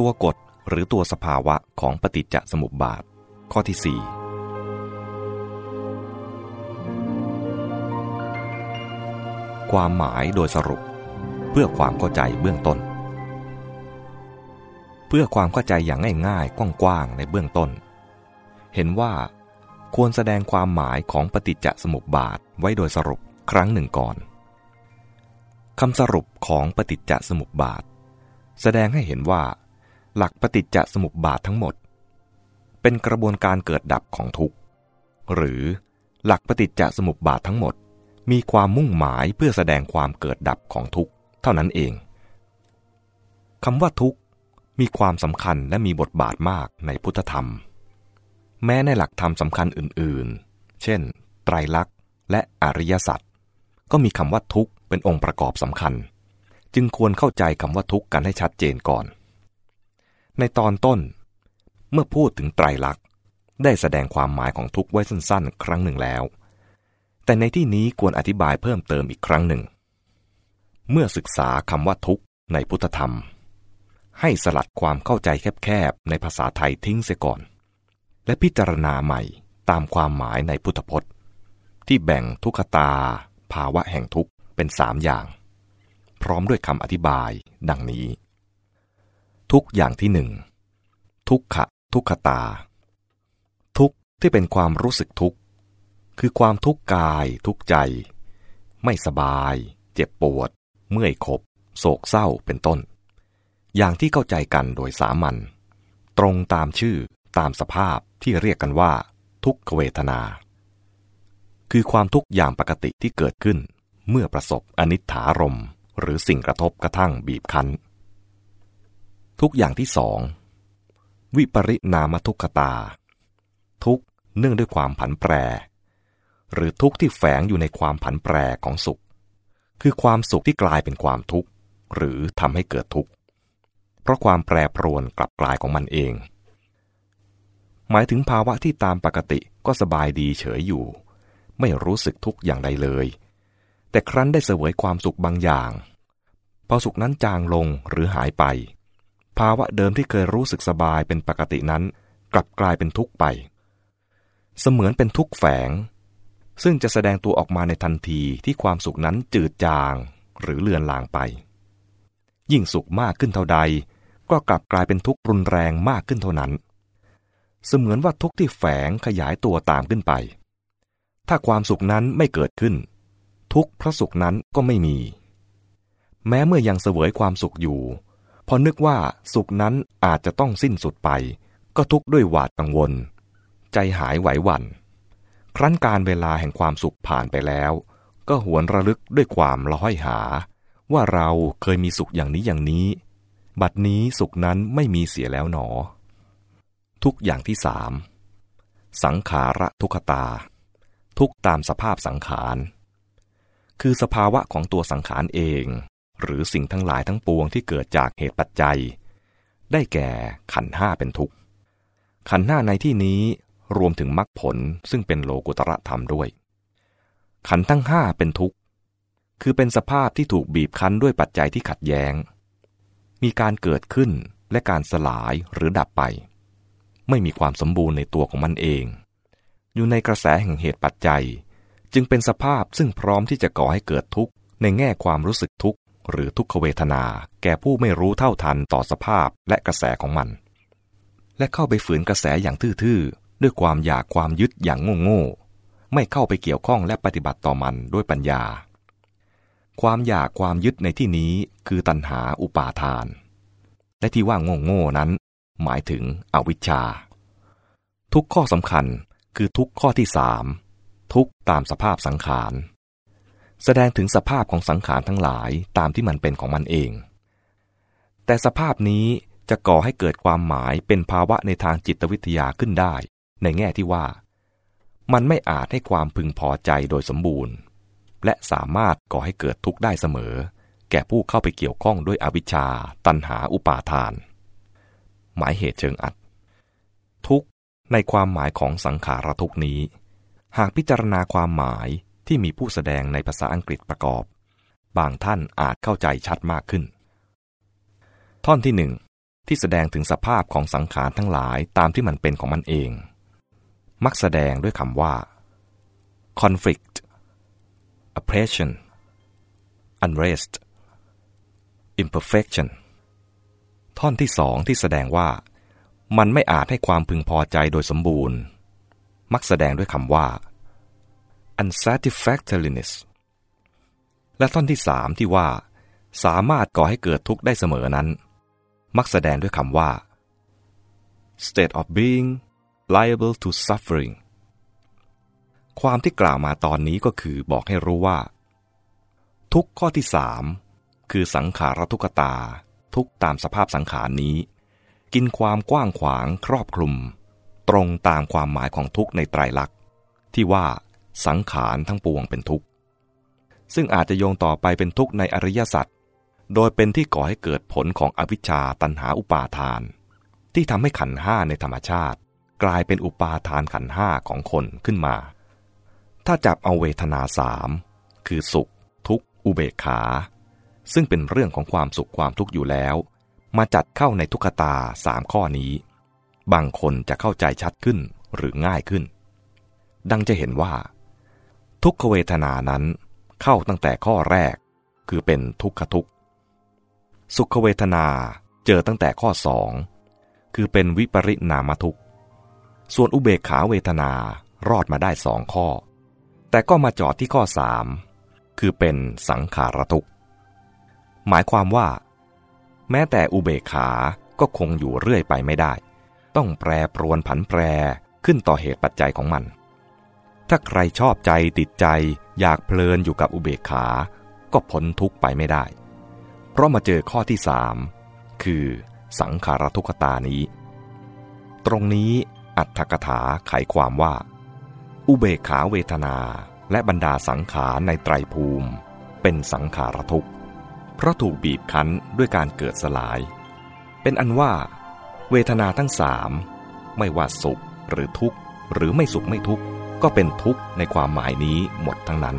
ตัวกฎหรือตัวสภาวะของปฏิจจสมุปบาท ข้อที่ 4 ความหมายโดยสรุป เพื่อความเข้าใจเบื้องต้น เพื่อความเข้าใจอย่างง่ายๆกว้างๆในเบื้องต้น เห็นว่าควรแสดงความหมายของปฏิจจสมุปบาทไว้โดยสรุปครั้งหนึ่งก่อนคำสรุปของปฏิจจสมุปบาท แสดงให้เห็นว่า หลักปฏิจจสมุปบาททั้งหมด เป็นกระบวนการเกิดดับของทุกข์ หรือหลักปฏิจจสมุปบาททั้งหมด มีความมุ่งหมายเพื่อแสดงความเกิดดับของทุกข์เท่านั้นเองคำว่าทุกข์มีความสำคัญและมีบทบาทมากในพุทธธรรม แม้ในหลักธรรมสำคัญอื่นๆ เช่น ไตรลักษณ์และอริยสัจก็มีคำว่าทุกข์เป็นองค์ประกอบสำคัญ จึงควรเข้าใจคำว่าทุกข์กันให้ชัดเจนก่อน ในตอนต้น เมื่อพูดถึงไตรลักษณ์ได้แสดงความหมายของทุกข์ไว้สั้นๆ ครั้งหนึ่งแล้ว แต่ในที่นี้ควรอธิบายเพิ่มเติมอีกครั้งหนึ่ง เมื่อศึกษาคำว่าทุกข์ในพุทธธรรม ให้สลัดความเข้าใจแคบๆ ในภาษาไทยทิ้งเสียก่อน และพิจารณาใหม่ตามความหมายในพุทธพจน์ ที่แบ่งทุกขตา ภาวะแห่งทุกข์เป็นสามอย่าง พร้อมด้วยคำอธิบายดังนี้ ทุกอย่างที่หนึ่ง ทุกขะทุกขตา ทุกที่เป็นความรู้สึกทุกข์ คือความทุกข์กายทุกใจ ไม่สบาย เจ็บปวด เมื่อยขบ โศกเศร้าเป็นต้น อย่างที่เข้าใจกันโดยสามัญตรงตามชื่อตามสภาพที่เรียกกันว่า ทุกขเวทนา คือความทุกข์อย่างปกติที่เกิดขึ้น เมื่อประสบอนิถารมหรือสิ่งกระทบกระทั่งบีบคั้น ทุกอย่างที่สอง วิปริณามทุกขตา ทุกเนื่องด้วยความผันแปร หรือทุกที่แฝงอยู่ในความผันแปรของสุข คือความสุขที่กลายเป็นความทุกข์ หรือทำให้เกิดทุกข์ เพราะความแปรปรวนกลับกลายของมันเอง หมายถึงภาวะที่ตามปกติก็สบายดีเฉยอยู่ ไม่รู้สึกทุกข์อย่างใดเลย แต่ครั้นได้เสวยความสุขบางอย่าง พอสุขนั้นจางลงหรือหายไป ภาวะเดิมที่เคยรู้สึกสบายเป็นปกตินั้น กลับกลายเป็นทุกข์ไป เสมือนเป็นทุกข์แฝง ซึ่งจะแสดงตัวออกมาในทันทีที่ความสุขนั้นจืดจางหรือเลือนลางไป ยิ่งสุขมากขึ้นเท่าใด ก็กลับกลายเป็นทุกข์รุนแรงมากขึ้นเท่านั้น เสมือนว่าทุกข์ที่แฝงขยายตัวตามขึ้นไป ถ้าความสุขนั้นไม่เกิดขึ้น ทุกพระสุขนั้นก็ไม่มี แม้เมื่อยังเสวยความสุขอยู่ พอนึกว่าสุขนั้นอาจจะต้องสิ้นสุดไป ก็ทุกข์ด้วยหวาดกังวล ใจหายไหวหวัน่น ครั้นการเวลาแห่งความสุขผ่านไปแล้ว ก็หวนระลึกด้วยความล้อยหา ว่าเราเคยมีสุขอย่างนี้อย่างนี้ บัดนี้สุขนั้นไม่มีเสียแล้วหนอ ทุกอย่างที่สามสังขาระทุกตา ทุกตามสภาพสังขาร คือสภาวะของตัวสังขารเอง หรือสิ่งทั้งหลายทั้งปวงที่เกิดจากเหตุปัจจัย ได้แก่ขันห้าเป็นทุกข์ ขันห้าในที่นี้รวมถึงมรรคผลซึ่งเป็นโลกุตระธรรมด้วย ขันทั้งห้าเป็นทุกข์ คือเป็นสภาพที่ถูกบีบคั้นด้วยปัจจัยที่ขัดแย้ง มีการเกิดขึ้นและการสลายหรือดับไป ไม่มีความสมบูรณ์ในตัวของมันเอง อยู่ในกระแสแห่งเหตุปัจจัย จึงเป็นสภาพซึ่งพร้อมที่จะก่อให้เกิดทุกข์ในแง่ความรู้สึกทุกข์ หรือทุกขเวทนาแก่ผู้ไม่รู้เท่าทันต่อสภาพและกระแสของมัน และเข้าไปฝืนกระแสอย่างทื่อๆ ด้วยความอยากความยึดอย่างโง่ๆ ไม่เข้าไปเกี่ยวข้องและปฏิบัติต่อมันด้วยปัญญา ความอยากความยึดในที่นี้คือตัณหาอุปาทาน และที่ว่าโง่ๆนั้น หมายถึงอวิชชา ทุกข้อสำคัญคือทุกข้อที่สามทุกตามสภาพสังขาร แสดงถึงสภาพของสังขารทั้งหลายตามที่มันเป็นของมันเอง แต่สภาพนี้จะก่อให้เกิดความหมายเป็นภาวะในทางจิตวิทยาขึ้นได้ ในแง่ที่ว่า มันไม่อาจให้ความพึงพอใจโดยสมบูรณ์ และสามารถก่อให้เกิดทุกข์ได้เสมอ แก่ผู้เข้าไปเกี่ยวข้องด้วยอวิชชา ตันหาอุปาทาน หมายเหตุเชิงอัด ทุกข์ในความหมายของสังขารทุกนี้ หากพิจารณาความหมาย ที่มีผู้แสดงในภาษาอังกฤษประกอบ บางท่านอาจเข้าใจชัดมากขึ้น ท่อนที่หนึ่งที่แสดงถึงสภาพของสังขารทั้งหลายตามที่มันเป็นของมันเอง มักแสดงด้วยคำว่า conflict oppression unrest imperfection ท่อนที่สองที่แสดงว่า มันไม่อาจให้ความพึงพอใจโดยสมบูรณ์ มักแสดงด้วยคำว่า unsatisfactoriness และท่อนที่สามที่ว่า สามารถก่อให้เกิดทุกข์ได้เสมอนั้น มักแสดงด้วยคำว่า state of being liable to suffering ความที่กล่าวมาตอนนี้ก็คือบอกให้รู้ว่า ทุกข้อที่สามคือสังขารทุกตา ทุกตามสภาพสังขารนี้ กินความกว้างขวางครอบคลุม ตรงตามความหมายของทุกในไตรลักษณ์ที่ว่า สังขารทั้งปวงเป็นทุกข์ ซึ่งอาจจะโยงต่อไปเป็นทุกข์ในอริยสัจโดยเป็นที่ก่อให้เกิดผลของอวิชชาตันหาอุปาทาน ที่ทำให้ขันห้าในธรรมชาติ กลายเป็นอุปาทานขันห้าของคนขึ้นมา ถ้าจับเอาเวทนาสามคือสุข ทุกข์ อุเบกขา ซึ่งเป็นเรื่องของความสุขความทุกข์อยู่แล้ว มาจัดเข้าในทุกขตาสามข้อนี้ บางคนจะเข้าใจชัดขึ้นหรือง่ายขึ้น ดังจะเห็นว่า ทุกขเวทนานั้นเข้าตั้งแต่ข้อแรก คือเป็นทุกขทุกข์สุขเวทนาเจอตั้งแต่ข้อสองคือเป็นวิปริณามทุกข์ส่วนอุเบกขาเวทนารอดมาได้สองข้อ แต่ก็มาจอดที่ข้อสามคือเป็นสังขารทุกข์หมายความว่า แม้แต่อุเบกขาก็คงอยู่เรื่อยไปไม่ได้ ต้องแปรปรวนผันแปรขึ้นต่อเหตุปัจจัยของมัน ถ้าใครชอบใจติดใจ อยากเพลินอยู่กับอุเบกขา ก็พ้นทุกข์ไปไม่ได้ เพราะมาเจอข้อที่สามคือสังขารทุกขตานี้ ตรงนี้อัตถกถาไขความว่า อุเบกขาเวทนาและบรรดาสังขารในไตรภูมิ เป็นสังขารทุกข์เพราะถูกบีบคั้นด้วยการเกิดสลาย เป็นอันว่า เวทนาทั้งสามไม่ว่าสุขหรือทุกข์หรือไม่สุขไม่ทุกข์ ก็เป็นทุกข์ในความหมายนี้หมดทั้งนั้น